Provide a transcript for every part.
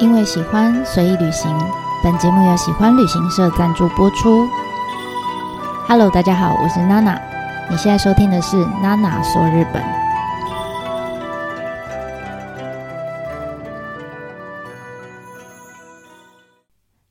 因为喜欢随意旅行，本节目由喜欢旅行社赞助播出。Hello，大家好，我是娜娜。你现在收听的是娜娜说日本。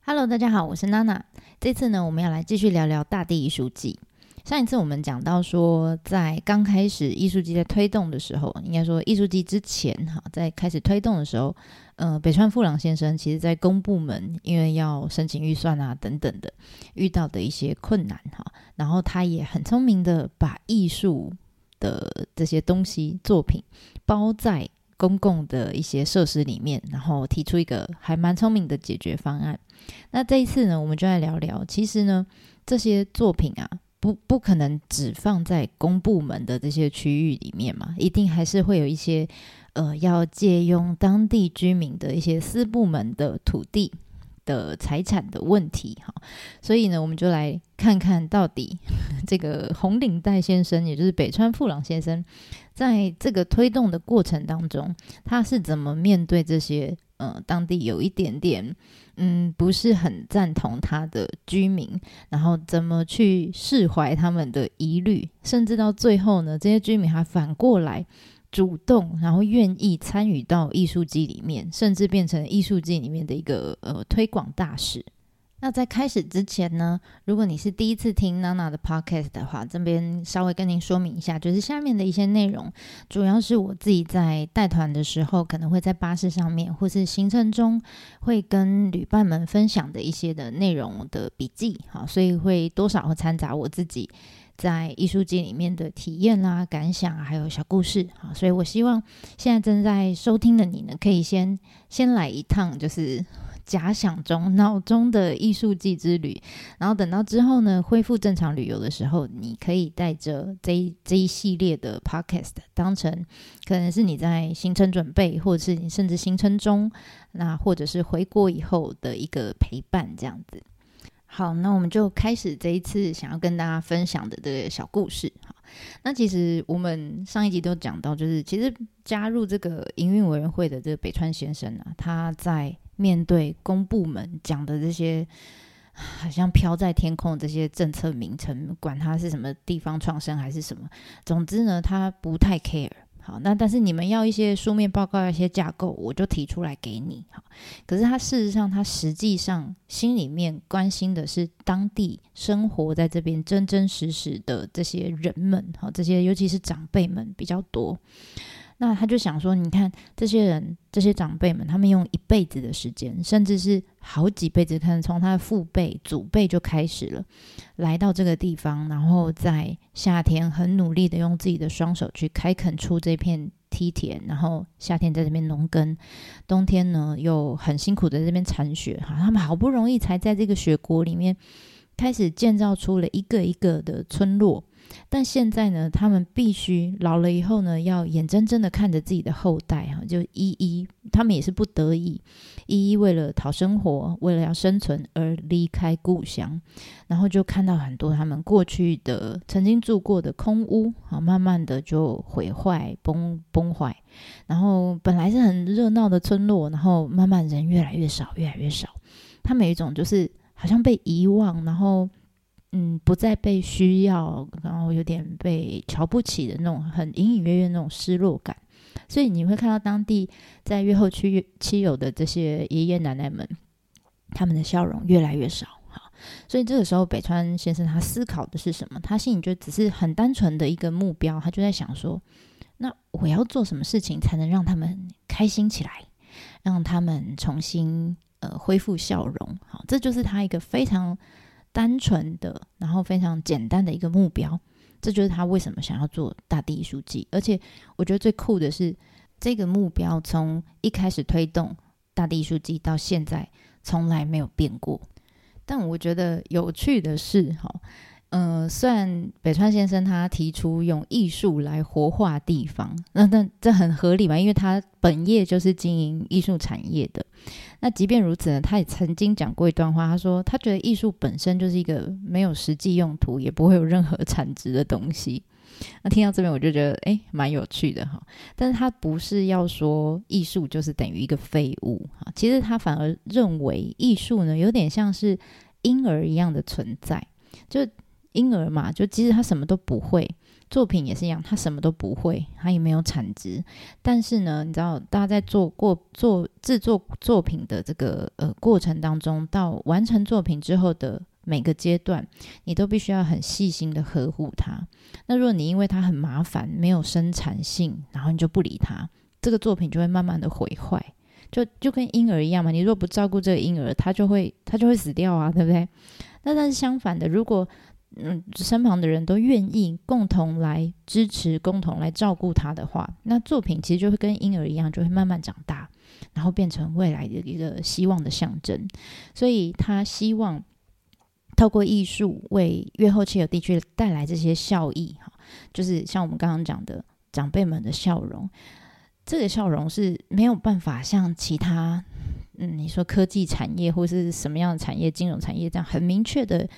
Hello，大家好，我是娜娜。这次呢，我们要来继续聊聊大地艺术季。上一次我们讲到说，在刚开始艺术季在推动的时候，应该说艺术季之前哈，在开始推动的时候，呃，北川富朗先生其实在公部门因为要申请预算啊等等的，遇到的一些困难哈，然后他也很聪明的把艺术的这些东西作品包在公共的一些设施里面，然后提出一个还蛮聪明的解决方案。那这一次呢，我们就来聊聊，其实呢，这些作品啊。不不可能只放在公部门的这些区域里面嘛，一定还是会有一些呃要借用当地居民的一些私部门的土地的财产的问题哈，所以呢，我们就来看看到底 这个红领带先生，也就是北川富朗先生，在这个推动的过程当中，他是怎么面对这些呃当地有一点点。嗯，不是很赞同他的居民，然后怎么去释怀他们的疑虑，甚至到最后呢，这些居民还反过来主动，然后愿意参与到艺术季里面，甚至变成艺术季里面的一个呃推广大使。那在开始之前呢，如果你是第一次听娜娜的 podcast 的话，这边稍微跟您说明一下，就是下面的一些内容，主要是我自己在带团的时候，可能会在巴士上面或是行程中会跟旅伴们分享的一些的内容的笔记，好，所以会多少会掺杂我自己在艺术界里面的体验啦、感想，还有小故事，啊，所以我希望现在正在收听的你呢，可以先先来一趟，就是。假想中、脑中的艺术季之旅，然后等到之后呢，恢复正常旅游的时候，你可以带着这一这一系列的 podcast 当成可能是你在行程准备，或者是你甚至行程中，那或者是回国以后的一个陪伴，这样子。好，那我们就开始这一次想要跟大家分享的这个小故事。哈，那其实我们上一集都讲到，就是其实加入这个营运委员会的这个北川先生啊，他在面对公部门讲的这些，好像飘在天空这些政策名称，管它是什么地方创生还是什么，总之呢，他不太 care。好，那但是你们要一些书面报告、一些架构，我就提出来给你。好，可是他事实上，他实际上心里面关心的是当地生活在这边真真实实的这些人们。好，这些尤其是长辈们比较多。那他就想说，你看这些人，这些长辈们，他们用一辈子的时间，甚至是好几辈子，可能从他的父辈、祖辈就开始了，来到这个地方，然后在夏天很努力的用自己的双手去开垦出这片梯田，然后夏天在这边农耕，冬天呢又很辛苦的这边铲雪，哈，他们好不容易才在这个雪国里面开始建造出了一个一个的村落。但现在呢，他们必须老了以后呢，要眼睁睁的看着自己的后代哈，就一一，他们也是不得已，一一为了讨生活，为了要生存而离开故乡，然后就看到很多他们过去的曾经住过的空屋啊，慢慢的就毁坏崩崩坏，然后本来是很热闹的村落，然后慢慢人越来越少，越来越少，他们有一种就是好像被遗忘，然后。嗯，不再被需要，然后有点被瞧不起的那种，很隐隐约约那种失落感。所以你会看到当地在越后区妻有的这些爷爷奶奶们，他们的笑容越来越少。哈，所以这个时候北川先生他思考的是什么？他心里就只是很单纯的一个目标，他就在想说：那我要做什么事情才能让他们开心起来，让他们重新呃恢复笑容？好，这就是他一个非常。单纯的，然后非常简单的一个目标，这就是他为什么想要做大地艺术季。而且，我觉得最酷的是，这个目标从一开始推动大地艺术季到现在，从来没有变过。但我觉得有趣的是，哈。嗯，虽然北川先生他提出用艺术来活化地方，那那这很合理嘛，因为他本业就是经营艺术产业的。那即便如此呢，他也曾经讲过一段话，他说他觉得艺术本身就是一个没有实际用途，也不会有任何 产值的东西。那听到这边我就觉得诶蛮有趣的哈。但是他不是要说艺术就是等于一个废物啊，其实他反而认为艺术呢有点像是婴儿一样的存在，就婴儿嘛，就即使他什么都不会。作品也是一样，他什么都不会，他也没有产值。但是呢，你知道，大家在做过做制作作品的这个呃过程当中，到完成作品之后的每个阶段，你都必须要很细心的呵护它。那如果你因为它很麻烦，没有生产性，然后你就不理它，这个作品就会慢慢的毁坏，就就跟婴儿一样嘛。你如果不照顾这个婴儿，他就会他就会死掉啊，对不对？那但是相反的，如果嗯，身旁的人都愿意共同来支持、共同来照顾他的话，那作品其实就会跟婴儿一样，就会慢慢长大，然后变成未来的一个希望的象征。所以他希望透过艺术为越后期尔地区带来这些效益，哈，就是像我们刚刚讲的长辈们的笑容，这个笑容是没有办法像其他，嗯，你说科技产业或是什么样的产业、金融产业这样很明确的。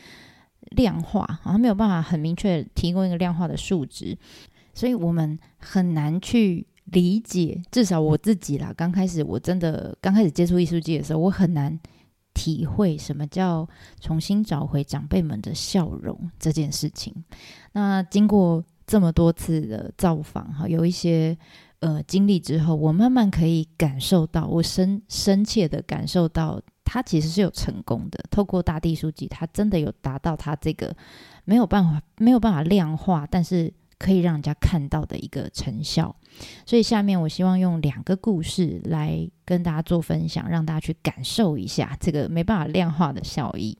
量化，好像没有办法很明确提供一个量化的数值，所以我们很难去理解。至少我自己啦，刚开始我真的刚开始接触艺术界的时候，我很难体会什么叫重新找回长辈们的笑容这件事情。那经过这么多次的造访，哈，有一些呃经历之后，我慢慢可以感受到，我深深切的感受到。他其实是有成功的，透过大地书记，他真的有达到他这个没有办法没有办法量化，但是可以让人家看到的一个成效。所以下面我希望用两个故事来跟大家做分享，让大家去感受一下这个没办法量化的效益。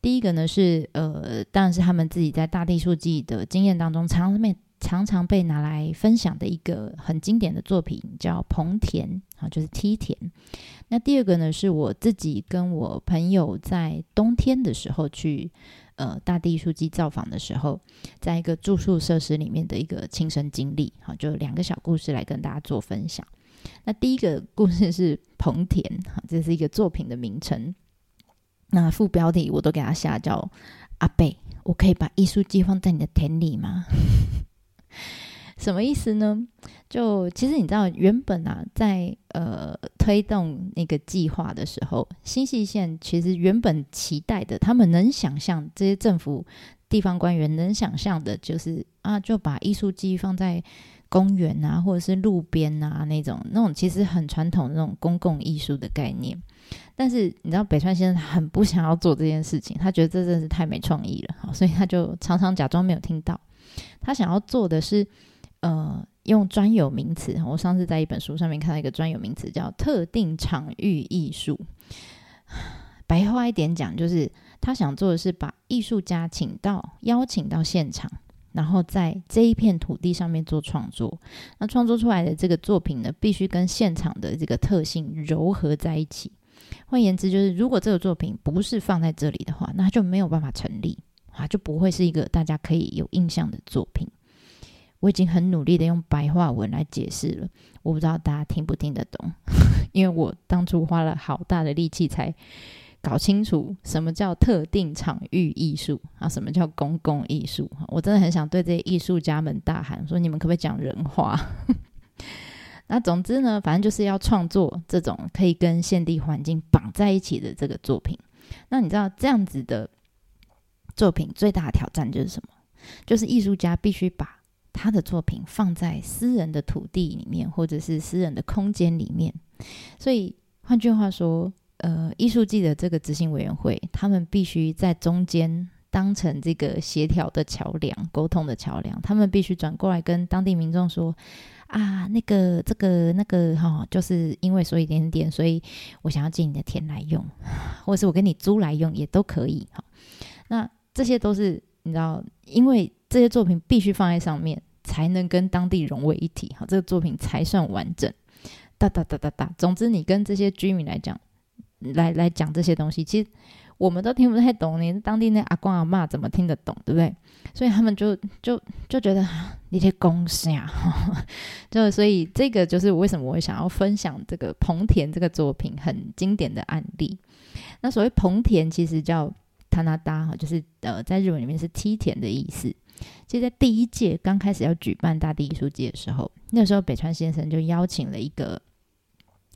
第一个呢是呃，当然是他们自己在大地书记的经验当中，常常被常常被拿来分享的一个很经典的作品，叫蓬田啊，就是梯田。那第二个呢，是我自己跟我朋友在冬天的时候去呃大地艺术季造访的时候，在一个住宿设施里面的一个亲身经历，好，就两个小故事来跟大家做分享。那第一个故事是棚田，这是一个作品的名称。那副标题我都给他下叫阿贝，我可以把艺术季放在你的田里吗？什么意思呢？就其实你知道，原本啊，在呃推动那个计划的时候，新细线其实原本期待的，他们能想象这些政府地方官员能想象的，就是啊，就把艺术机放在公园啊，或者是路边啊那种那种其实很传统的那种公共艺术的概念。但是你知道，北川先生很不想要做这件事情，他觉得这真是太没创意了，所以他就常常假装没有听到。他想要做的是。呃，用专有名词，我上次在一本书上面看到一个专有名词，叫特定场域艺术。白话一点讲，就是他想做的是把艺术家请到、邀请到现场，然后在这一片土地上面做创作。那创作出来的这个作品呢，必须跟现场的这个特性糅合在一起。换言之，就是如果这个作品不是放在这里的话，那就没有办法成立啊，就不会是一个大家可以有印象的作品。我已经很努力的用白话文来解释了，我不知道大家听不听得懂，因为我当初花了好大的力气才搞清楚什么叫特定场域艺术啊，什么叫公共艺术。我真的很想对这些艺术家们大喊说：你们可不可以讲人话？那总之呢，反正就是要创作这种可以跟现地环境绑在一起的这个作品。那你知道这样子的作品最大的挑战就是什么？就是艺术家必须把他的作品放在私人的土地里面，或者是私人的空间里面，所以换句话说，呃，艺术季的这个执行委员会，他们必须在中间当成这个协调的桥梁、沟通的桥梁，他们必须转过来跟当地民众说：啊，那个、这个、那个，哈，就是因为所以点点，所以我想要借你的田来用，或者是我跟你租来用也都可以，哈。那这些都是你知道，因为。这些作品必须放在上面，才能跟当地融为一体，哈，这个作品才算完整。哒哒哒哒哒，总之你跟这些居民来讲，来来讲这些东西，其实我们都听不太懂，你当地那阿公阿妈怎么听得懂，对不对？所以他们就就就觉得你些公司呀，就所以这个就是为什么我想要分享这个棚田这个作品很经典的案例。那所谓棚田，其实叫。他那达哈，就是呃，在日文里面是梯田的意思。其实，在第一届刚开始要举办大地艺术节的时候，那时候北川先生就邀请了一个，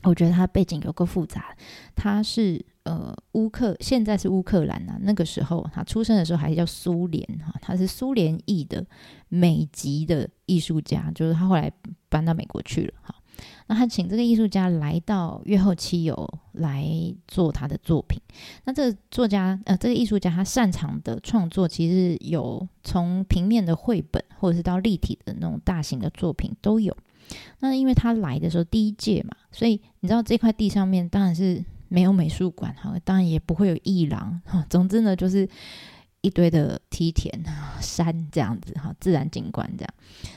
我觉得他背景有个复杂，他是呃乌克，现在是乌克兰啊，那个时候他出生的时候还叫苏联哈，他是苏联裔的美籍的艺术家，就是他后来搬到美国去了哈。那他请这个艺术家来到月后七友来做他的作品。那这个作家呃，这个艺术家他擅长的创作其实有从平面的绘本，或者是到立体的那种大型的作品都有。那因为他来的时候第一届嘛，所以你知道这块地上面当然是没有美术馆哈，当然也不会有艺廊哈。总之呢，就是一堆的梯田山这样子哈，自然景观这样。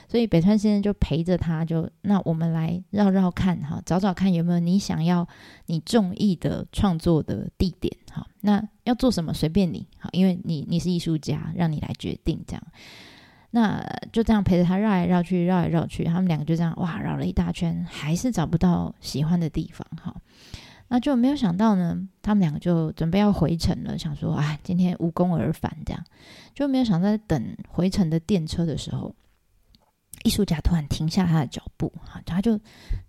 所以北川先生就陪着他，就那我们来绕绕看哈，找找看有没有你想要你中意的创作的地点哈。那要做什么随便你哈，因为你你是艺术家，让你来决定这样。那就这样陪着他绕来绕去，绕来绕去，他们两个就这样哇绕了一大圈，还是找不到喜欢的地方哈。那就没有想到呢，他们两个就准备要回程了，想说哎今天无功而返这样，就没有想在等回程的电车的时候。艺术家突然停下他的脚步，哈，他就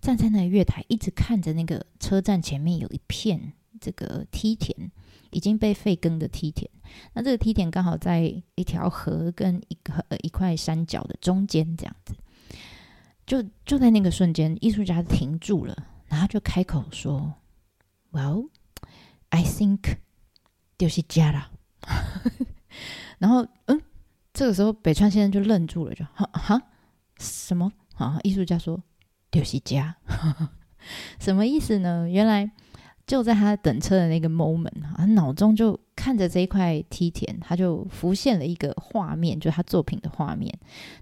站在那个月台，一直看着那个车站前面有一片这个梯田，已经被废耕的梯田。那这个梯田刚好在一条河跟一个一块山脚的中间，这样子。就就在那个瞬间，艺术家停住了，然后就开口说：“Well, I think 就是家了。”然后，嗯，这个时候北川先生就愣住了，就哈哈。什么啊？艺术家说：“丢西家，什么意思呢？原来就在他等车的那个 moment 他脑中就看着这一块梯田，他就浮现了一个画面，就是他作品的画面。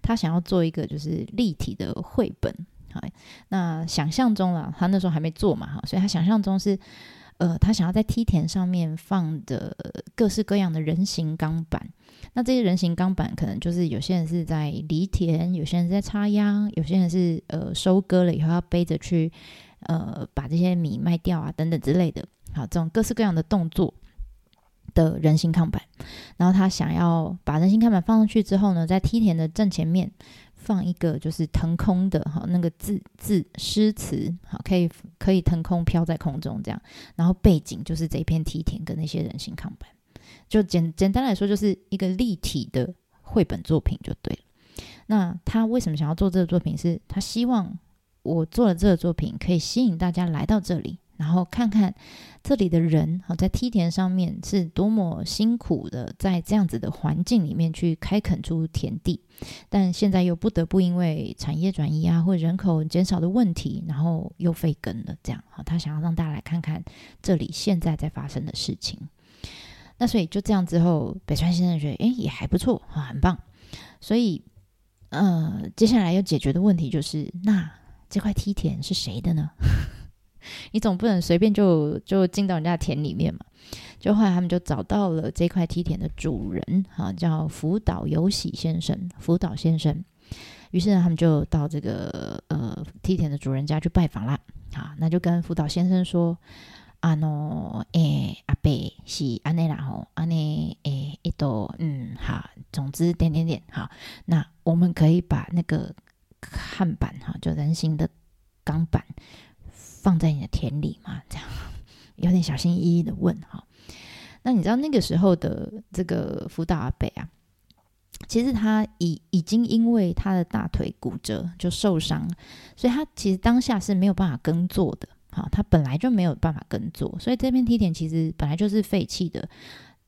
他想要做一个就是立体的绘本。好，那想象中了，他那时候还没做嘛，哈，所以他想象中是。”呃，他想要在梯田上面放的各式各样的人形钢板，那这些人形钢板可能就是有些人是在犁田，有些人在插秧，有些人是呃收割了以后要背着去呃把这些米卖掉啊等等之类的。好，这种各式各样的动作的人形钢板，然后他想要把人形钢板放上去之后呢，在梯田的正前面。放一个就是腾空的哈，那个字字诗词好，可以可以腾空飘在空中这样，然后背景就是这一片梯田跟那些人形抗板，就简简单来说就是一个立体的绘本作品就对了。那他为什么想要做这个作品？是他希望我做了这个作品可以吸引大家来到这里。然后看看这里的人，好在梯田上面是多么辛苦的，在这样子的环境里面去开垦出田地，但现在又不得不因为产业转移啊，或人口减少的问题，然后又废耕了。这样，好，他想要让大家来看看这里现在在发生的事情。那所以就这样之后，北川先生觉得，哎，也还不错啊，很棒。所以，呃，接下来要解决的问题就是，那这块梯田是谁的呢？你总不能随便就就进到人家田里面嘛？就后来他们就找到了这块梯田的主人，哈，叫福岛有喜先生，福岛先生。于是呢，他们就到这个呃梯田的主人家去拜访啦。好，那就跟福岛先生说：“啊喏，诶，阿伯是安内啦吼，安内诶，一朵嗯，好，总之点点点，好，那我们可以把那个看板哈，就人形的钢板。”放在你的田里嘛？这样有点小心翼翼的问哈。那你知道那个时候的这个福岛阿北啊，其实他已已经因为他的大腿骨折就受伤，所以他其实当下是没有办法耕作的。好，他本来就没有办法耕作，所以这片梯田其实本来就是废弃的。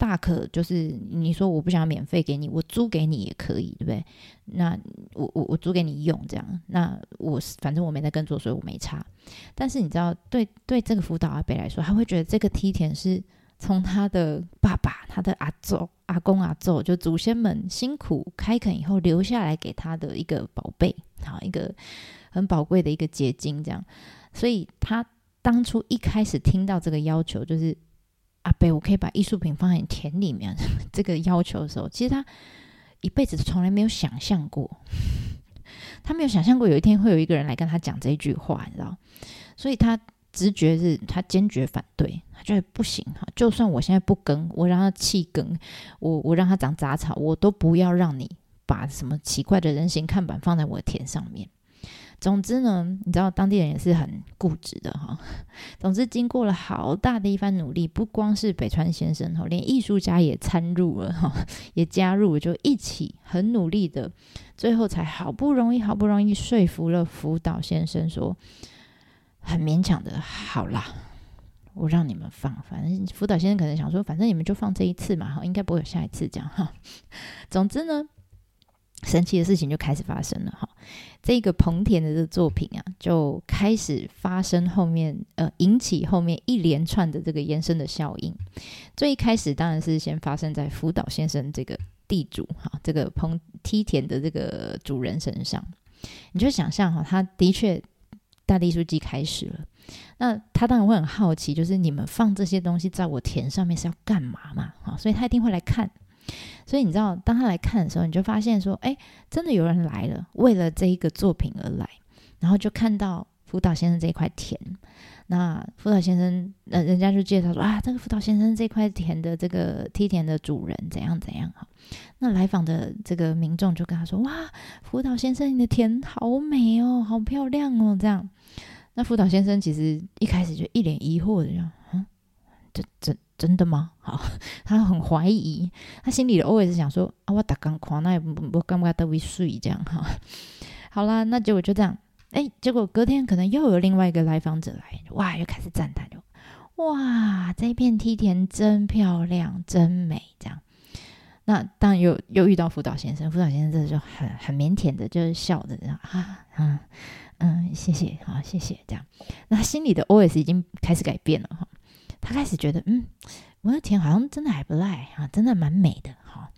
大可就是你说我不想免费给你，我租给你也可以，对不对？那我我我租给你用这样，那我反正我没在耕作，所以我没差。但是你知道，对对这个辅导阿北来说，他会觉得这个梯田是从他的爸爸、他的阿祖、阿公、阿祖，就祖先们辛苦开垦以后留下来给他的一个宝贝，好一个很宝贵的一个结晶，这样。所以他当初一开始听到这个要求，就是。阿贝，我可以把艺术品放在你田里面。这个要求的时候，其实他一辈子从来没有想象过，他没有想象过有一天会有一个人来跟他讲这一句话，你知道？所以他直觉是他坚决反对，他觉得不行哈，就算我现在不耕，我让他弃耕，我我让他长杂草，我都不要让你把什么奇怪的人形看板放在我的田上面。总之呢，你知道当地人也是很固执的哈。总之，经过了好大的一番努力，不光是北川先生哈，连艺术家也参入了哈，也加入，就一起很努力的，最后才好不容易好不容易说服了福岛先生说，很勉强的，好啦，我让你们放，反正福岛先生可能想说，反正你们就放这一次嘛，哈，应该不会有下一次这样哈。总之呢。神奇的事情就开始发生了哈，这个彭田的这个作品啊，就开始发生后面呃引起后面一连串的这个延伸的效应。最一开始当然是先发生在福岛先生这个地主哈，这个彭梯田的这个主人身上。你就想象哈，他的确大地书记开始了，那他当然会很好奇，就是你们放这些东西在我田上面是要干嘛嘛？哈，所以他一定会来看。所以你知道，当他来看的时候，你就发现说，哎，真的有人来了，为了这一个作品而来，然后就看到福岛先生这一块田。那福岛先生，呃，人家就介绍说啊，这个福岛先生这块田的这个梯田的主人怎样怎样哈。那来访的这个民众就跟他说，哇，福岛先生你的田好美哦，好漂亮哦，这样。那福岛先生其实一开始就一脸疑惑的样，嗯，这这。真的吗？好，他很怀疑，他心里的 OS 想说啊，我打刚狂，那也不不干不干都会睡这样哈。好啦，那结果就这样，哎，结果隔天可能又有另外一个来访者来，哇，又开始赞叹，就哇，这一片梯田真漂亮，真美，这样。那当然又又遇到辅导先生，辅导先生这就很很腼腆的，就是笑着这样啊，嗯嗯，谢谢，好，谢谢，这样。那心里的 OS 已经开始改变了哈。他开始觉得，嗯，我的田好像真的还不赖啊，真的蛮美的哈。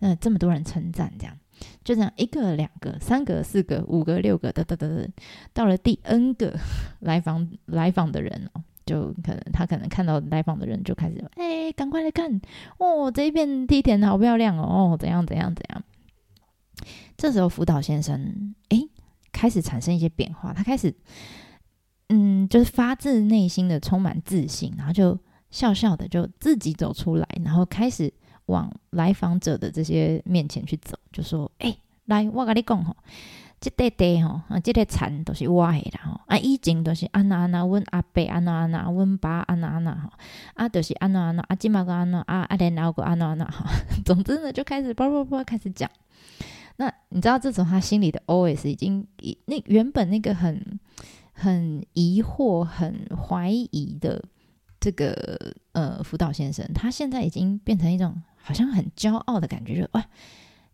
那这么多人称赞，这样就这样一个、两个、三个、四个、五个、六个，得得得得，到了第 N 个来访来访的人哦，就可能他可能看到来访的人就开始，哎，赶快来看哦，这一片梯田好漂亮哦，怎样怎样怎样。这时候辅导先生哎，开始产生一些变化，他开始。嗯，就是发自内心的充满自信，然后就笑笑的就自己走出来，然后开始往来访者的这些面前去走，就说：“哎，来，我跟你讲吼，这块地吼，啊，这个田都是我的啦吼，啊，以前都是安那安那，阮阿伯安那安那，阮爸安那安那吼，啊，都是安那安那，啊，今嘛个安娜，啊，啊，然后个安那安娜哈，总之呢，就开始叭叭叭开始讲。那你知道，这种他心里的 OS 已经，那原本那个很。很疑惑、很怀疑的这个呃辅导先生，他现在已经变成一种好像很骄傲的感觉，就哇，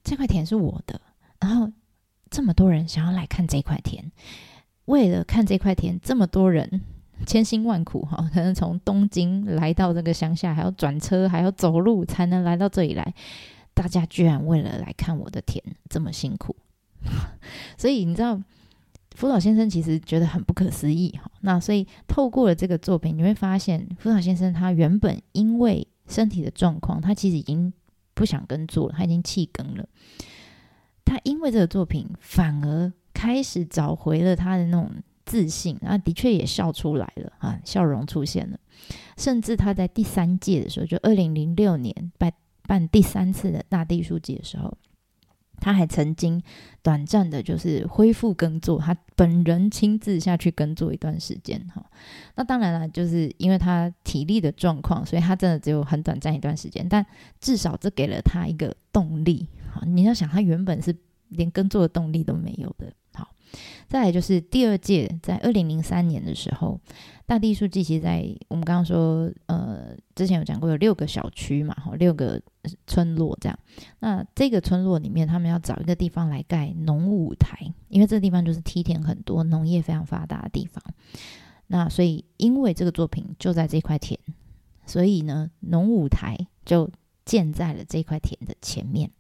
这块田是我的，然后这么多人想要来看这块田，为了看这块田，这么多人千辛万苦哈，可能从东京来到这个乡下，还要转车，还要走路才能来到这里来，大家居然为了来看我的田这么辛苦，所以你知道。福岛先生其实觉得很不可思议哈，那所以透过了这个作品，你会发现福岛先生他原本因为身体的状况，他其实已经不想耕作了，他已经弃耕了。他因为这个作品，反而开始找回了他的那种自信，啊，的确也笑出来了啊，笑容出现了。甚至他在第三届的时候，就二零零六年办办第三次的大地书记的时候。他还曾经短暂的，就是恢复耕作，他本人亲自下去耕作一段时间哈。那当然了，就是因为他体力的状况，所以他真的只有很短暂一段时间，但至少这给了他一个动力。好，你要想，他原本是连耕作的动力都没有的。再来就是第二届，在二零零三年的时候。大地书记其实，在我们刚刚说，呃，之前有讲过有六个小区嘛，哈，六个村落这样。那这个村落里面，他们要找一个地方来盖农舞台，因为这个地方就是梯田很多、农业非常发达的地方。那所以，因为这个作品就在这块田，所以呢，农舞台就建在了这块田的前面。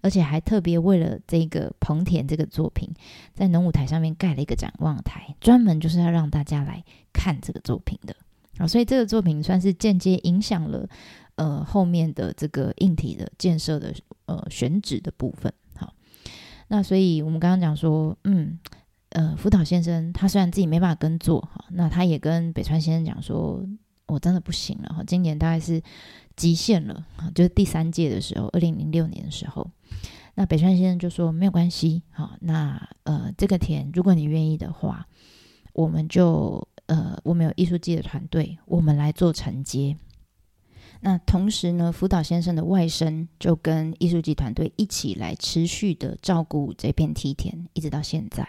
而且还特别为了这个彭田这个作品，在农舞台上面盖了一个展望台，专门就是要让大家来看这个作品的啊。所以这个作品算是间接影响了呃后面的这个硬体的建设的呃选址的部分。好，那所以我们刚刚讲说，嗯，呃，福岛先生他虽然自己没办法耕作哈，那他也跟北川先生讲说，我真的不行了哈，今年大概是极限了，就是第三届的时候，二零零六年的时候，那北川先生就说没有关系，好，那呃这个田如果你愿意的话，我们就呃我们有艺术季的团队，我们来做承接。那同时呢，福岛先生的外甥就跟艺术季团队一起来持续的照顾这片梯田，一直到现在。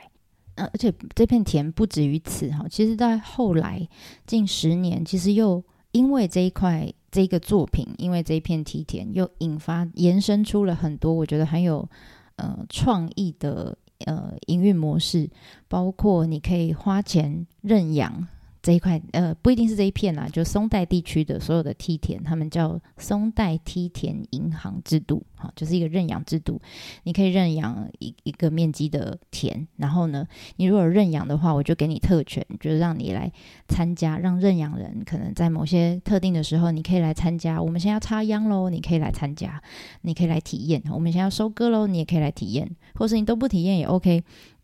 呃，而且这片田不止于此哈，其实在后来近十年，其实又因为这一块这个作品，因为这一片梯田，又引发延伸出了很多我觉得很有呃创意的呃营运模式，包括你可以花钱认养。这一块呃不一定是这一片啦，就松代地区的所有的梯田，他们叫松代梯田银行制度，哈，就是一个认养制度。你可以认养一一个面积的田，然后呢，你如果认养的话，我就给你特权，就是让你来参加，让认养人可能在某些特定的时候，你可以来参加。我们现在要插秧喽，你可以来参加，你可以来体验。我们现在要收割喽，你也可以来体验，或是你都不体验也 OK。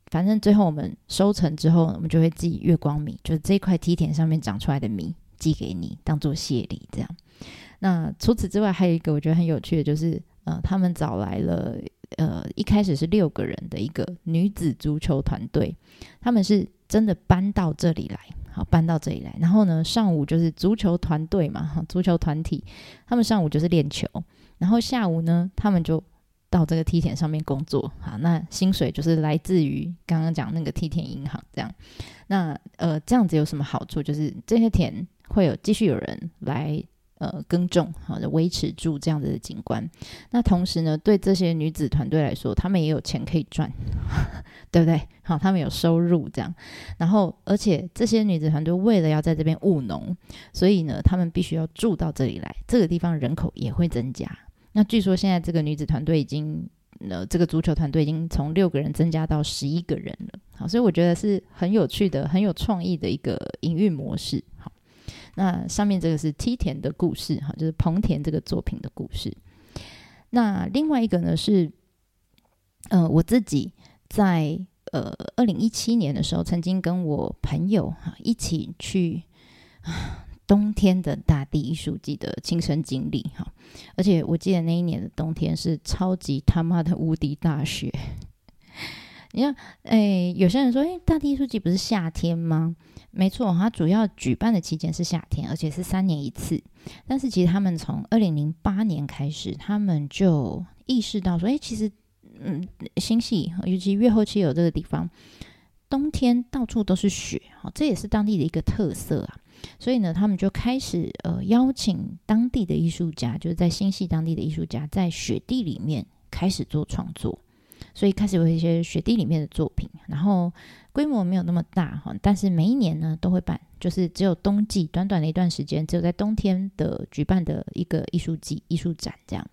反正最后我们收成之后，我们就会寄月光米，就是这块梯田上面长出来的米寄给你，当做谢礼这样。那除此之外，还有一个我觉得很有趣的，就是呃，他们找来了呃，一开始是六个人的一个女子足球团队，他们是真的搬到这里来，好搬到这里来。然后呢，上午就是足球团队嘛，足球团体，他们上午就是练球，然后下午呢，他们就。到这个梯田上面工作，好，那薪水就是来自于刚刚讲那个梯田银行这样。那呃，这样子有什么好处？就是这些田会有继续有人来呃耕种，好的，维持住这样子的景观。那同时呢，对这些女子团队来说，他们也有钱可以赚，对不对？好，他们有收入这样。然后，而且这些女子团队为了要在这边务农，所以呢，他们必须要住到这里来，这个地方人口也会增加。那据说现在这个女子团队已经，呃，这个足球团队已经从六个人增加到十一个人了。好，所以我觉得是很有趣的、很有创意的一个营运模式。好，那上面这个是梯田的故事，哈，就是彭田这个作品的故事。那另外一个呢是，呃，我自己在呃二零一七年的时候，曾经跟我朋友哈一起去。冬天的大地艺术季的亲身经历哈，而且我记得那一年的冬天是超级他妈的无敌大雪。你看，哎，有些人说，哎，大地艺术季不是夏天吗？没错，它主要举办的期间是夏天，而且是三年一次。但是其实他们从二零零八年开始，他们就意识到说，哎，其实，嗯，星系尤其越后期有这个地方，冬天到处都是雪，哈，这也是当地的一个特色啊。所以呢，他们就开始呃邀请当地的艺术家，就是在新系当地的艺术家，在雪地里面开始做创作。所以开始有一些雪地里面的作品，然后规模没有那么大哈，但是每一年呢都会办，就是只有冬季短短的一段时间，只有在冬天的举办的一个艺术季、艺术展这样。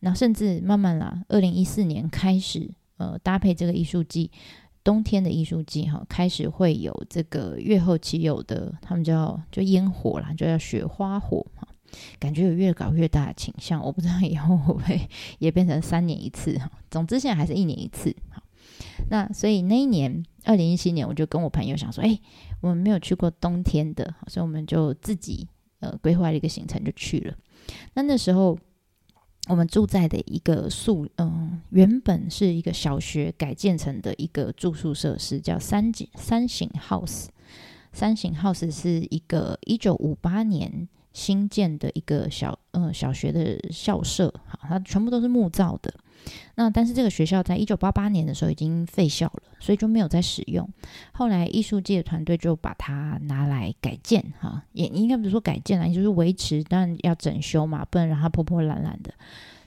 那甚至慢慢啦，二零一四年开始呃搭配这个艺术季。冬天的艺术季哈，开始会有这个月后期有的，他们叫就烟火啦，就叫雪花火嘛，感觉有越搞越大的倾向。我不知道以后会不会 也变成三年一次哈。总之现在还是一年一次哈。那所以那一年二零一七年，我就跟我朋友想说，哎，我们没有去过冬天的，所以我们就自己呃规划了一个行程就去了。那那时候。我们住在的一个宿，嗯，原本是一个小学改建成的一个住宿设施，叫三井三井 house。三井 house 是一个一九五八年新建的一个小，呃，小学的校舍，好，它全部都是木造的。那但是这个学校在一九八八年的时候已经废校了，所以就没有再使用。后来艺术界的团队就把它拿来改建，哈，也应该不是说改建啦，就是维持，但要整修嘛，不能让它破破烂烂的。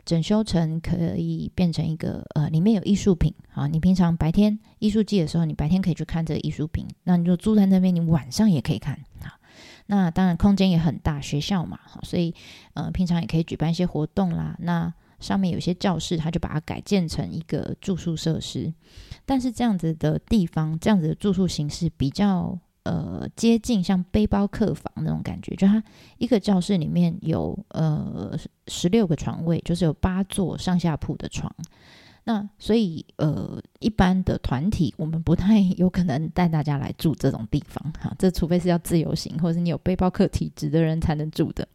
整修成可以变成一个呃，里面有艺术品啊。你平常白天艺术季的时候，你白天可以去看这个艺术品，那你就住在那边，你晚上也可以看啊。那当然空间也很大，学校嘛，所以呃，平常也可以举办一些活动啦。那上面有些教室，他就把它改建成一个住宿设施。但是这样子的地方，这样子的住宿形式比较呃接近像背包客房那种感觉，就它一个教室里面有呃十六个床位，就是有八座上下铺的床。那所以呃，一般的团体我们不太 有可能带大家来住这种地方哈，这除非是要自由行，或者是你有背包客体质的人才能住的。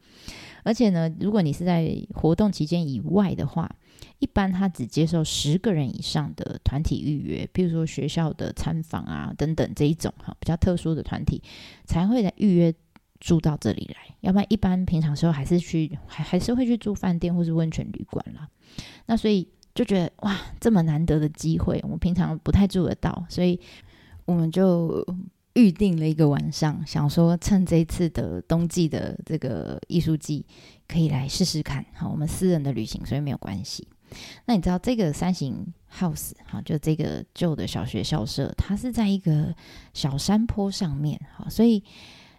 而且呢，如果你是在活动期间以外的话，一般他只接受十个人以上的团体预约，比如说学校的参访啊等等这一种哈比较特殊的团体才会来预约住到这里来，要不然一般平常时候还是去还还是会去住饭店或是温泉旅馆啦。那所以就觉得哇，这么难得的机会，我们平常不太住得到，所以我们就。预定了一个晚上，想说趁这一次的冬季的这个艺术季，可以来试试看。好，我们私人的旅行，所以没有关系。那你知道这个三型 house 哈，就这个旧的小学校舍，它是在一个小山坡上面。好，所以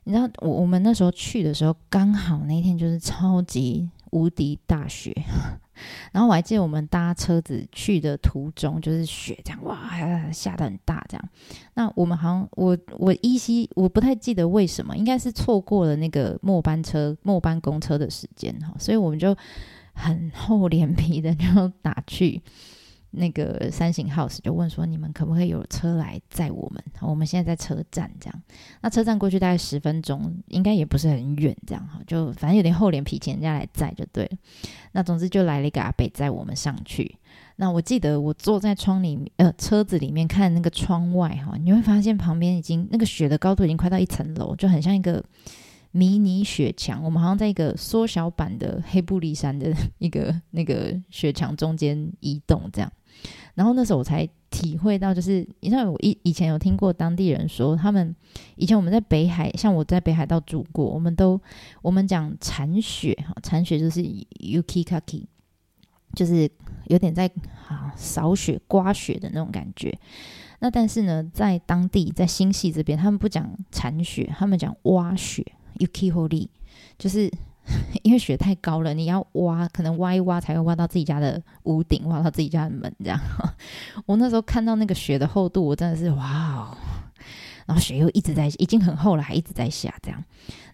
你知道我我们那时候去的时候，刚好那天就是超级无敌大雪。然后我还记得我们搭车子去的途中，就是雪这样哇，下的很大这样。那我们好像我我依稀我不太记得为什么，应该是错过了那个末班车末班公车的时间哈，所以我们就很厚脸皮的就打去。那个三型 house 就问说：“你们可不可以有车来载我们？我们现在在车站，这样。那车站过去大概十分钟，应该也不是很远，这样哈。就反正有点厚脸皮，请人家来载就对了。那总之就来了一个阿北载我们上去。那我记得我坐在窗里，呃，车子里面看那个窗外哈，你会发现旁边已经那个雪的高度已经快到一层楼，就很像一个。”迷你雪墙，我们好像在一个缩小版的黑布里山的一个那个雪墙中间移动，这样。然后那时候我才体会到，就是你知道，我以以前有听过当地人说，他们以前我们在北海，像我在北海道住过，我们都我们讲铲雪哈，铲雪就是 yuki kaki，就是有点在啊扫雪刮雪的那种感觉。那但是呢，在当地在新系这边，他们不讲铲雪，他们讲挖雪。Uki Holy，就是 因为雪太高了，你要挖，可能挖一挖才会挖到自己家的屋顶，挖到自己家的门这样。我那时候看到那个雪的厚度，我真的是哇哦！然后雪又一直在，已经很厚了，还一直在下这样。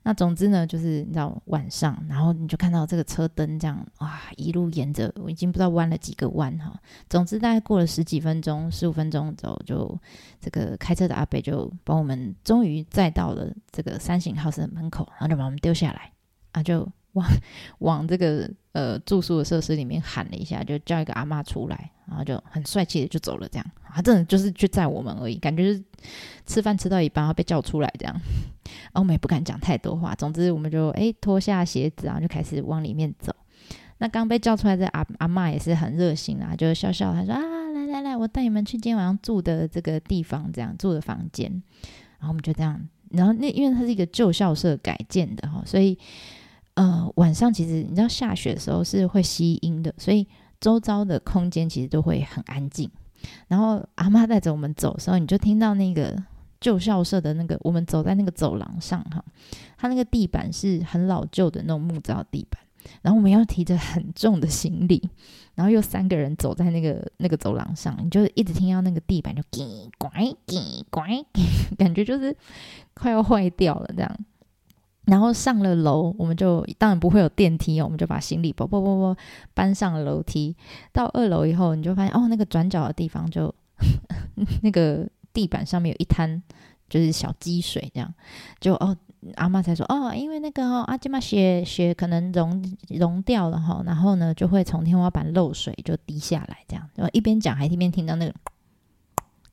那总之呢，就是你知道晚上，然后你就看到这个车灯这样哇，一路沿着，我已经不知道弯了几个弯哈。总之大概过了十几分钟、十五分钟之后，就这个开车的阿北就帮我们终于载到了这个三型号的门口，然后就把我们丢下来啊，就往往这个呃住宿的设施里面喊了一下，就叫一个阿妈出来。然后就很帅气的就走了，这样啊真的就是去载我们而已，感觉是吃饭吃到一半，然后被叫出来这样。然后我们也不敢讲太多话，总之我们就哎脱下鞋子，然后就开始往里面走。那刚被叫出来的阿阿妈也是很热心啊，就笑笑，他说啊来来来，我带你们去今天晚上住的这个地方，这样住的房间。然后我们就这样，然后那因为它是一个旧校舍改建的哈，所以呃晚上其实你知道下雪的时候是会吸音的，所以。周遭的空间其实都会很安静，然后阿妈带着我们走的时候，你就听到那个旧校舍的那个，我们走在那个走廊上哈，它那个地板是很老旧的那种木造地板，然后我们要提着很重的行李，然后又三个人走在那个那个走廊上，你就一直听到那个地板就叽拐叽拐，感觉就是快要坏掉了这样。然后上了楼，我们就当然不会有电梯哦，我们就把行李啵啵啵啵搬上了楼梯。到二楼以后，你就发现哦，那个转角的地方就 那个地板上面有一滩就是小积水，这样就哦，阿妈才说哦，因为那个哦，阿基玛雪雪可能融融掉了哈，然后呢就会从天花板漏水就滴下来，这样。然后一边讲还一边听到那个。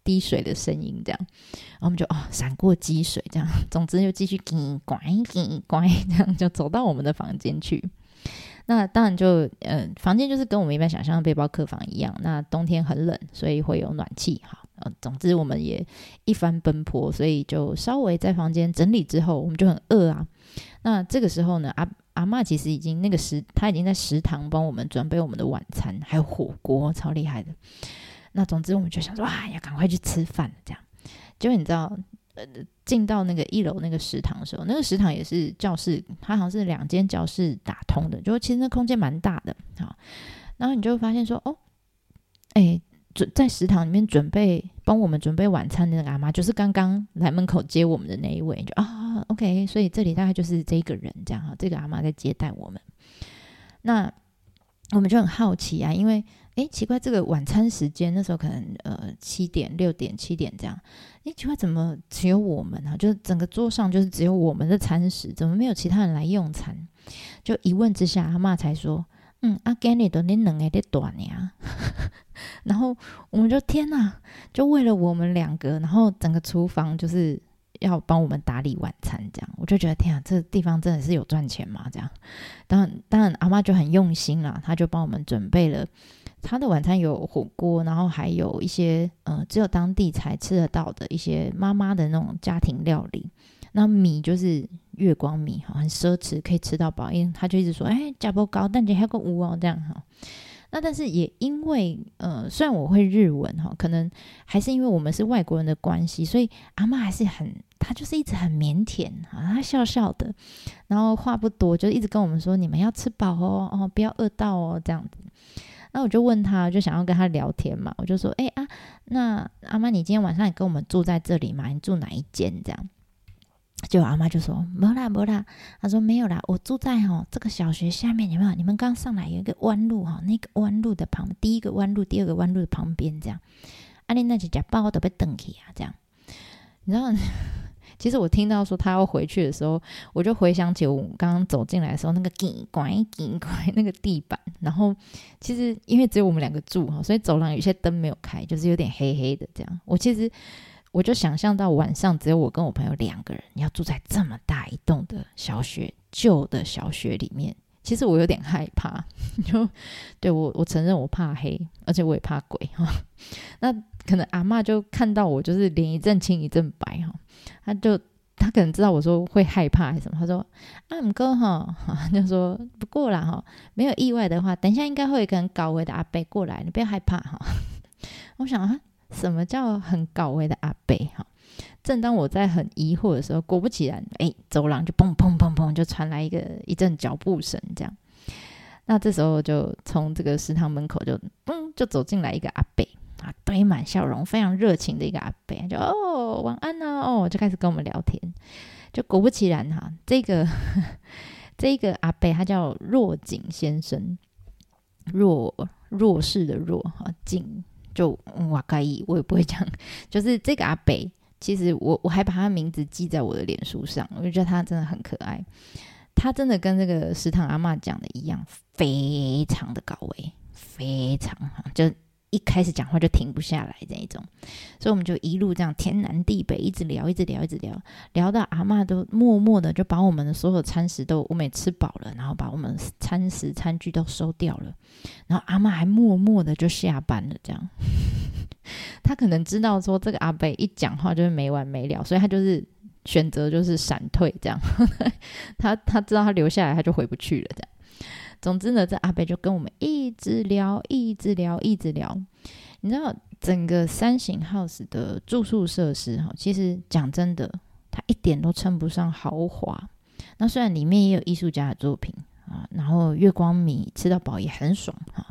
滴水的声音，这样，然后我们就哦闪过积水，这样，总之就继续叽拐叽拐，这样就走到我们的房间去。那当然就，嗯，房间就是跟我们一般想象的背包客房一样。那冬天很冷，所以会有暖气。哈，呃，总之我们也一番奔波，所以就稍微在房间整理之后，我们就很饿啊。那这个时候呢，阿阿妈其实已经那个食，她已经在食堂帮我们准备我们的晚餐，还有火锅，超厉害的。那总之，我们就想说，哇，要赶快去吃饭这样。结果你知道，呃，进到那个一楼那个食堂的时候，那个食堂也是教室，它好像是两间教室打通的，就其实那空间蛮大的。好，然后你就会发现说，哦，哎，准在食堂里面准备帮我们准备晚餐的那个阿妈，就是刚刚来门口接我们的那一位。就啊，OK，所以这里大概就是这个人这样哈，这个阿妈在接待我们。那我们就很好奇啊，因为诶，奇怪，这个晚餐时间那时候可能呃七点、六点、七点这样，诶，奇怪，怎么只有我们啊？就是整个桌上就是只有我们的餐食，怎么没有其他人来用餐？就一问之下，阿妈才说：“嗯，阿给你的你两个的短呀。”然后我们就天哪，就为了我们两个，然后整个厨房就是要帮我们打理晚餐，这样我就觉得天啊，这地方真的是有赚钱吗？这样，当然，当然，阿妈就很用心了，她就帮我们准备了。他的晚餐有火锅，然后还有一些呃，只有当地才吃得到的一些妈妈的那种家庭料理。那米就是月光米哈，很奢侈，可以吃到饱。因为他就一直说，哎，价不高，但你还有个屋哦，这样哈。那但是也因为呃，虽然我会日文哈，可能还是因为我们是外国人的关系，所以阿妈还是很，她就是一直很腼腆啊，她笑笑的，然后话不多，就一直跟我们说，你们要吃饱哦，哦，不要饿到哦，这样子。那我就问他，就想要跟他聊天嘛，我就说，哎啊，那阿妈，你今天晚上也跟我们住在这里吗？你住哪一间？这样，就阿妈就说，没啦没啦，他说没有啦，我住在哈这个小学下面，有没有？你们刚上来有一个弯路哈，那个弯路的旁，第一个弯路，第二个弯路的旁边这样。阿丽那就讲，包都被登起啊，这样，你知道？其实我听到说他要回去的时候，我就回想起我刚刚走进来的时候那个紧拐紧拐那个地板。然后其实因为只有我们两个住哈，所以走廊有些灯没有开，就是有点黑黑的这样。我其实我就想象到晚上只有我跟我朋友两个人要住在这么大一栋的小学旧的小学里面，其实我有点害怕。就对我我承认我怕黑，而且我也怕鬼哈。那可能阿妈就看到我就是脸一阵青一阵白哈。他就他可能知道我说会害怕还是什么，他说：“啊，姆哥哈，就说不过啦哈，没有意外的话，等一下应该会有一个很高危的阿伯过来，你不要害怕哈。”我想啊，什么叫很高危的阿伯哈？正当我在很疑惑的时候，果不其然，哎，走廊就砰砰砰砰就传来一个一阵脚步声，这样。那这时候就从这个食堂门口就嘣就走进来一个阿伯。啊，堆满笑容，非常热情的一个阿伯，就哦，晚安呐，哦，就开始跟我们聊天。就果不其然哈，这个这个阿伯他叫若景先生，若弱势的弱哈，景就哇盖意，我也不会讲，就是这个阿伯，其实我我还把他名字记在我的脸书上，我就觉得他真的很可爱。他真的跟这个食堂阿妈讲的一样，非常的高危，非常哈，就。一开始讲话就停不下来这一种，所以我们就一路这样天南地北，一直聊，一直聊，一直聊，聊到阿妈都默默的就把我们的所有餐食都我们也吃饱了，然后把我们餐食餐具都收掉了，然后阿妈还默默的就下班了。这样，他可能知道说这个阿北一讲话就是没完没了，所以他就是选择就是闪退这样。他他知道他留下来他就回不去了这样。总之呢，这阿贝就跟我们一直聊，一直聊，一直聊。你知道，整个三型 house 的住宿设施哈，其实讲真的，它一点都称不上豪华。那虽然里面也有艺术家的作品啊，然后月光米吃到饱也很爽哈，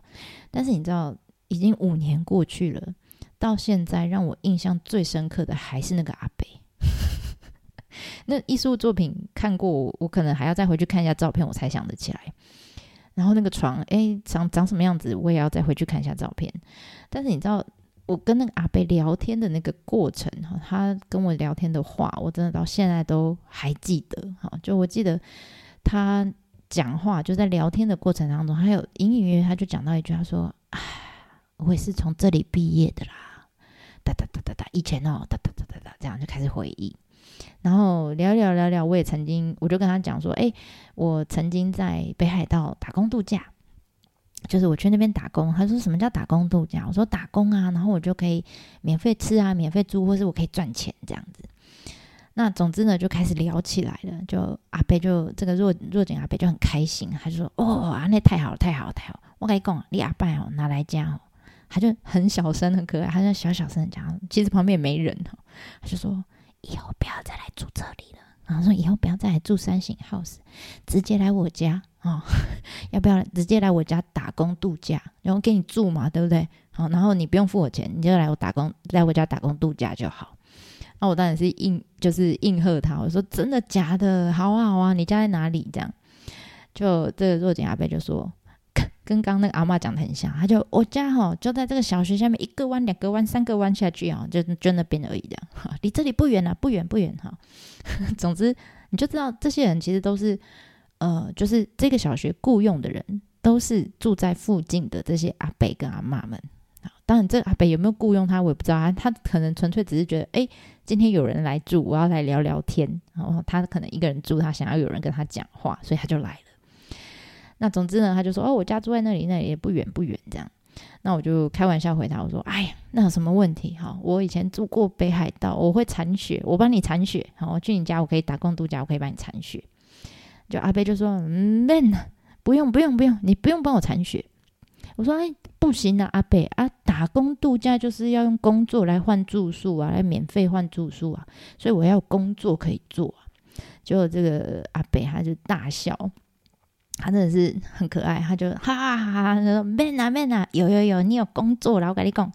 但是你知道，已经五年过去了，到现在让我印象最深刻的还是那个阿贝。那艺术作品看过，我可能还要再回去看一下照片，我才想得起来。然后那个床，哎，长长什么样子？我也要再回去看一下照片。但是你知道，我跟那个阿贝聊天的那个过程哈，他跟我聊天的话，我真的到现在都还记得哈。就我记得他讲话，就在聊天的过程当中，还有隐隐约约他就讲到一句，他说：“哎，我也是从这里毕业的啦。”哒哒哒哒哒，以前哦，哒哒哒哒哒，这样就开始回忆。然后聊聊聊聊，我也曾经，我就跟他讲说，哎，我曾经在北海道打工度假，就是我去那边打工。他说什么叫打工度假？我说打工啊，然后我就可以免费吃啊，免费住，或是我可以赚钱这样子。那总之呢，就开始聊起来了。就阿贝就这个若若景阿贝就很开心，他就说，哦啊，那太好了，太好了，太好！我跟你讲，你阿伯哦拿来家哦，他就很小声很可爱，他就小小声讲，其实旁边也没人哦，他就说。以后不要再来住这里了。然后说以后不要再来住三型 house，直接来我家啊！要不要直接来我家打工度假？然后给你住嘛，对不对？好，然后你不用付我钱，你就来我打工，来我家打工度假就好。那我当然是应，就是应和他。我说真的假的？好啊好啊，你家在哪里？这样，就这个若锦阿贝就说，跟刚那个阿妈讲的很像，他就我家哈就在这个小学下面一个弯、两个弯、三个弯下去啊，就就那边而已，这样，离这里不远啊，不远不远哈。总之，你就知道这些人其实都是呃，就是这个小学雇佣的人，都是住在附近的这些阿伯跟阿妈们。当然，这阿北有没有雇佣他，我也不知道啊。他可能纯粹只是觉得，哎，今天有人来住，我要来聊聊天。然后他可能一个人住，他想要有人跟他讲话，所以他就来了。那总之呢，他就说，哦，我家住在那里，那里也不远不远，这样。那我就开玩笑回答我说，哎呀，那有什么问题？哈，我以前住过北海道，我会铲雪，我帮你铲雪。好，我去你家，我可以打工度假，我可以帮你铲雪。就阿贝就说，嗯，不用不用不用，你不用帮我铲雪。我说，哎。不行啊，阿贝啊，打工度假就是要用工作来换住宿啊，来免费换住宿啊，所以我要工作可以做。结果这个阿贝他就大笑，他真的是很可爱，他就哈哈哈哈，他说：“man 啊 man 啊，有有有，你有工作了，我跟你讲，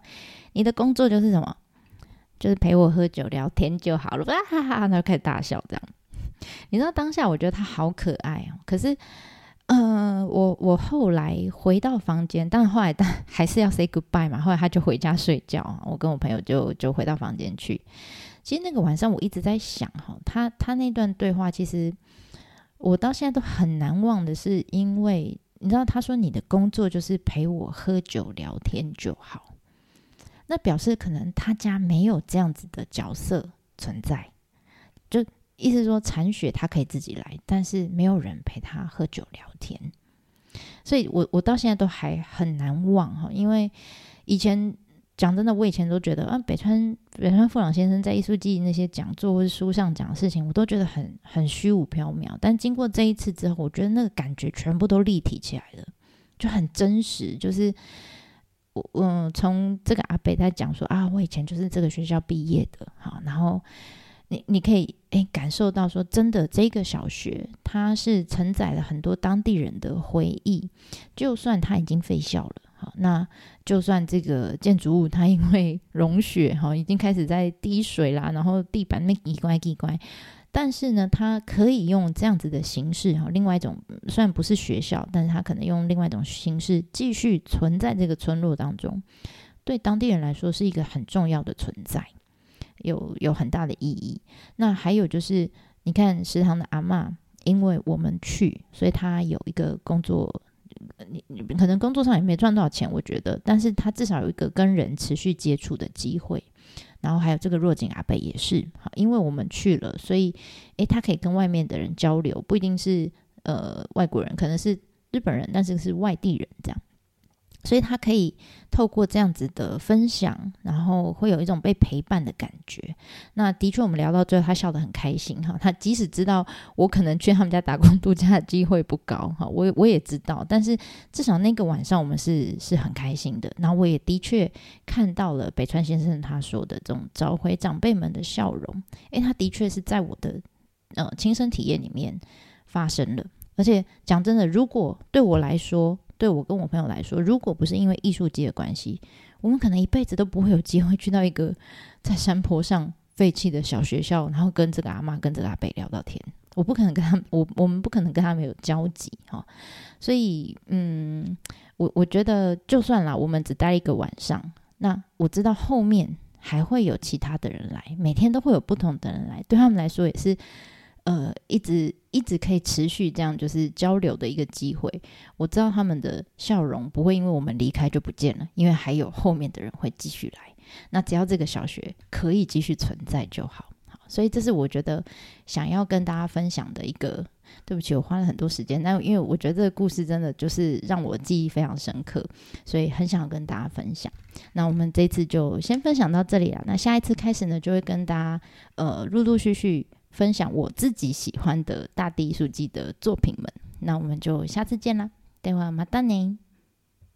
你的工作就是什么？就是陪我喝酒聊天就好了。”哈哈哈，他就开始大笑，这样。你知道当下我觉得他好可爱哦，可是。嗯，我我后来回到房间，但后来但 还是要 say goodbye 嘛。后来他就回家睡觉，我跟我朋友就就回到房间去。其实那个晚上我一直在想哈，他他那段对话，其实我到现在都很难忘的是，因为你知道他说你的工作就是陪我喝酒聊天就好，那表示可能他家没有这样子的角色存在，就。意思说，残雪他可以自己来，但是没有人陪他喝酒聊天，所以我我到现在都还很难忘哈。因为以前讲真的，我以前都觉得啊，北川北川富朗先生在艺术季那些讲座或者书上讲的事情，我都觉得很很虚无缥缈。但经过这一次之后，我觉得那个感觉全部都立体起来了，就很真实。就是我嗯，从这个阿北在讲说啊，我以前就是这个学校毕业的，好，然后。你你可以诶感受到说，真的这个小学它是承载了很多当地人的回忆，就算它已经废校了，那就算这个建筑物它因为 融雪哈，已经开始在滴水啦，然后地板那一乖一乖，但是呢，它可以用这样子的形式哈，另外一种虽然不是学校，但是它可能用另外一种形式继续存在这个村落当中，对当地人来说是一个很重要的存在。有有很大的意义。那还有就是，你看食堂的阿妈，因为我们去，所以他有一个工作。你你可能工作上也没赚多少钱，我觉得，但是他至少有一个跟人持续接触的机会。然后还有这个若景阿北也是，好，因为我们去了，所以诶，他可以跟外面的人交流，不一定是呃外国人，可能是日本人，但是是外地人这样。所以他可以透过这样子的分享，然后会有一种被陪伴的感觉。那的确，我们聊到最后，他笑得很开心哈。他即使知道我可能去他们家打工 度假的机会不高哈，我我也知道，但是至少那个晚上我们是是很开心的。然后我也的确看到了北川先生他说的这种找回长辈们的笑容。诶，他的确是在我的呃亲身体验里面发生了。而且讲真的，如果对我来说，对我跟我朋友来说，如果不是因为艺术节的关系，我们可能一辈子都不会有机会去到一个在山坡上废弃的小学校，然后跟这个阿妈、跟这个阿伯聊到天。我不可能跟他，我我们不可能跟他们有交集哈。所以，嗯，我我觉得就算啦，我们只待一个晚上，那我知道后面还会有其他的人来，每天都会有不同的人来，对他们来说也是。呃，一直一直可以持续这样，就是交流的一个机会。我知道他们的笑容不会因为我们离开就不见了，因为还有后面的人会继续来。那只要这个小学可以继续存在就好。好，所以这是我觉得想要跟大家分享的一个。对不起，我花了很多时间，但因为我觉得这个故事真的就是让我记忆非常深刻，所以很想跟大家分享。那我们这次就先分享到这里了。那下一次开始呢，就会跟大家呃陆陆续续。分享我自己喜欢的大地艺术季的作品们，那我们就下次见啦，待会马达尼。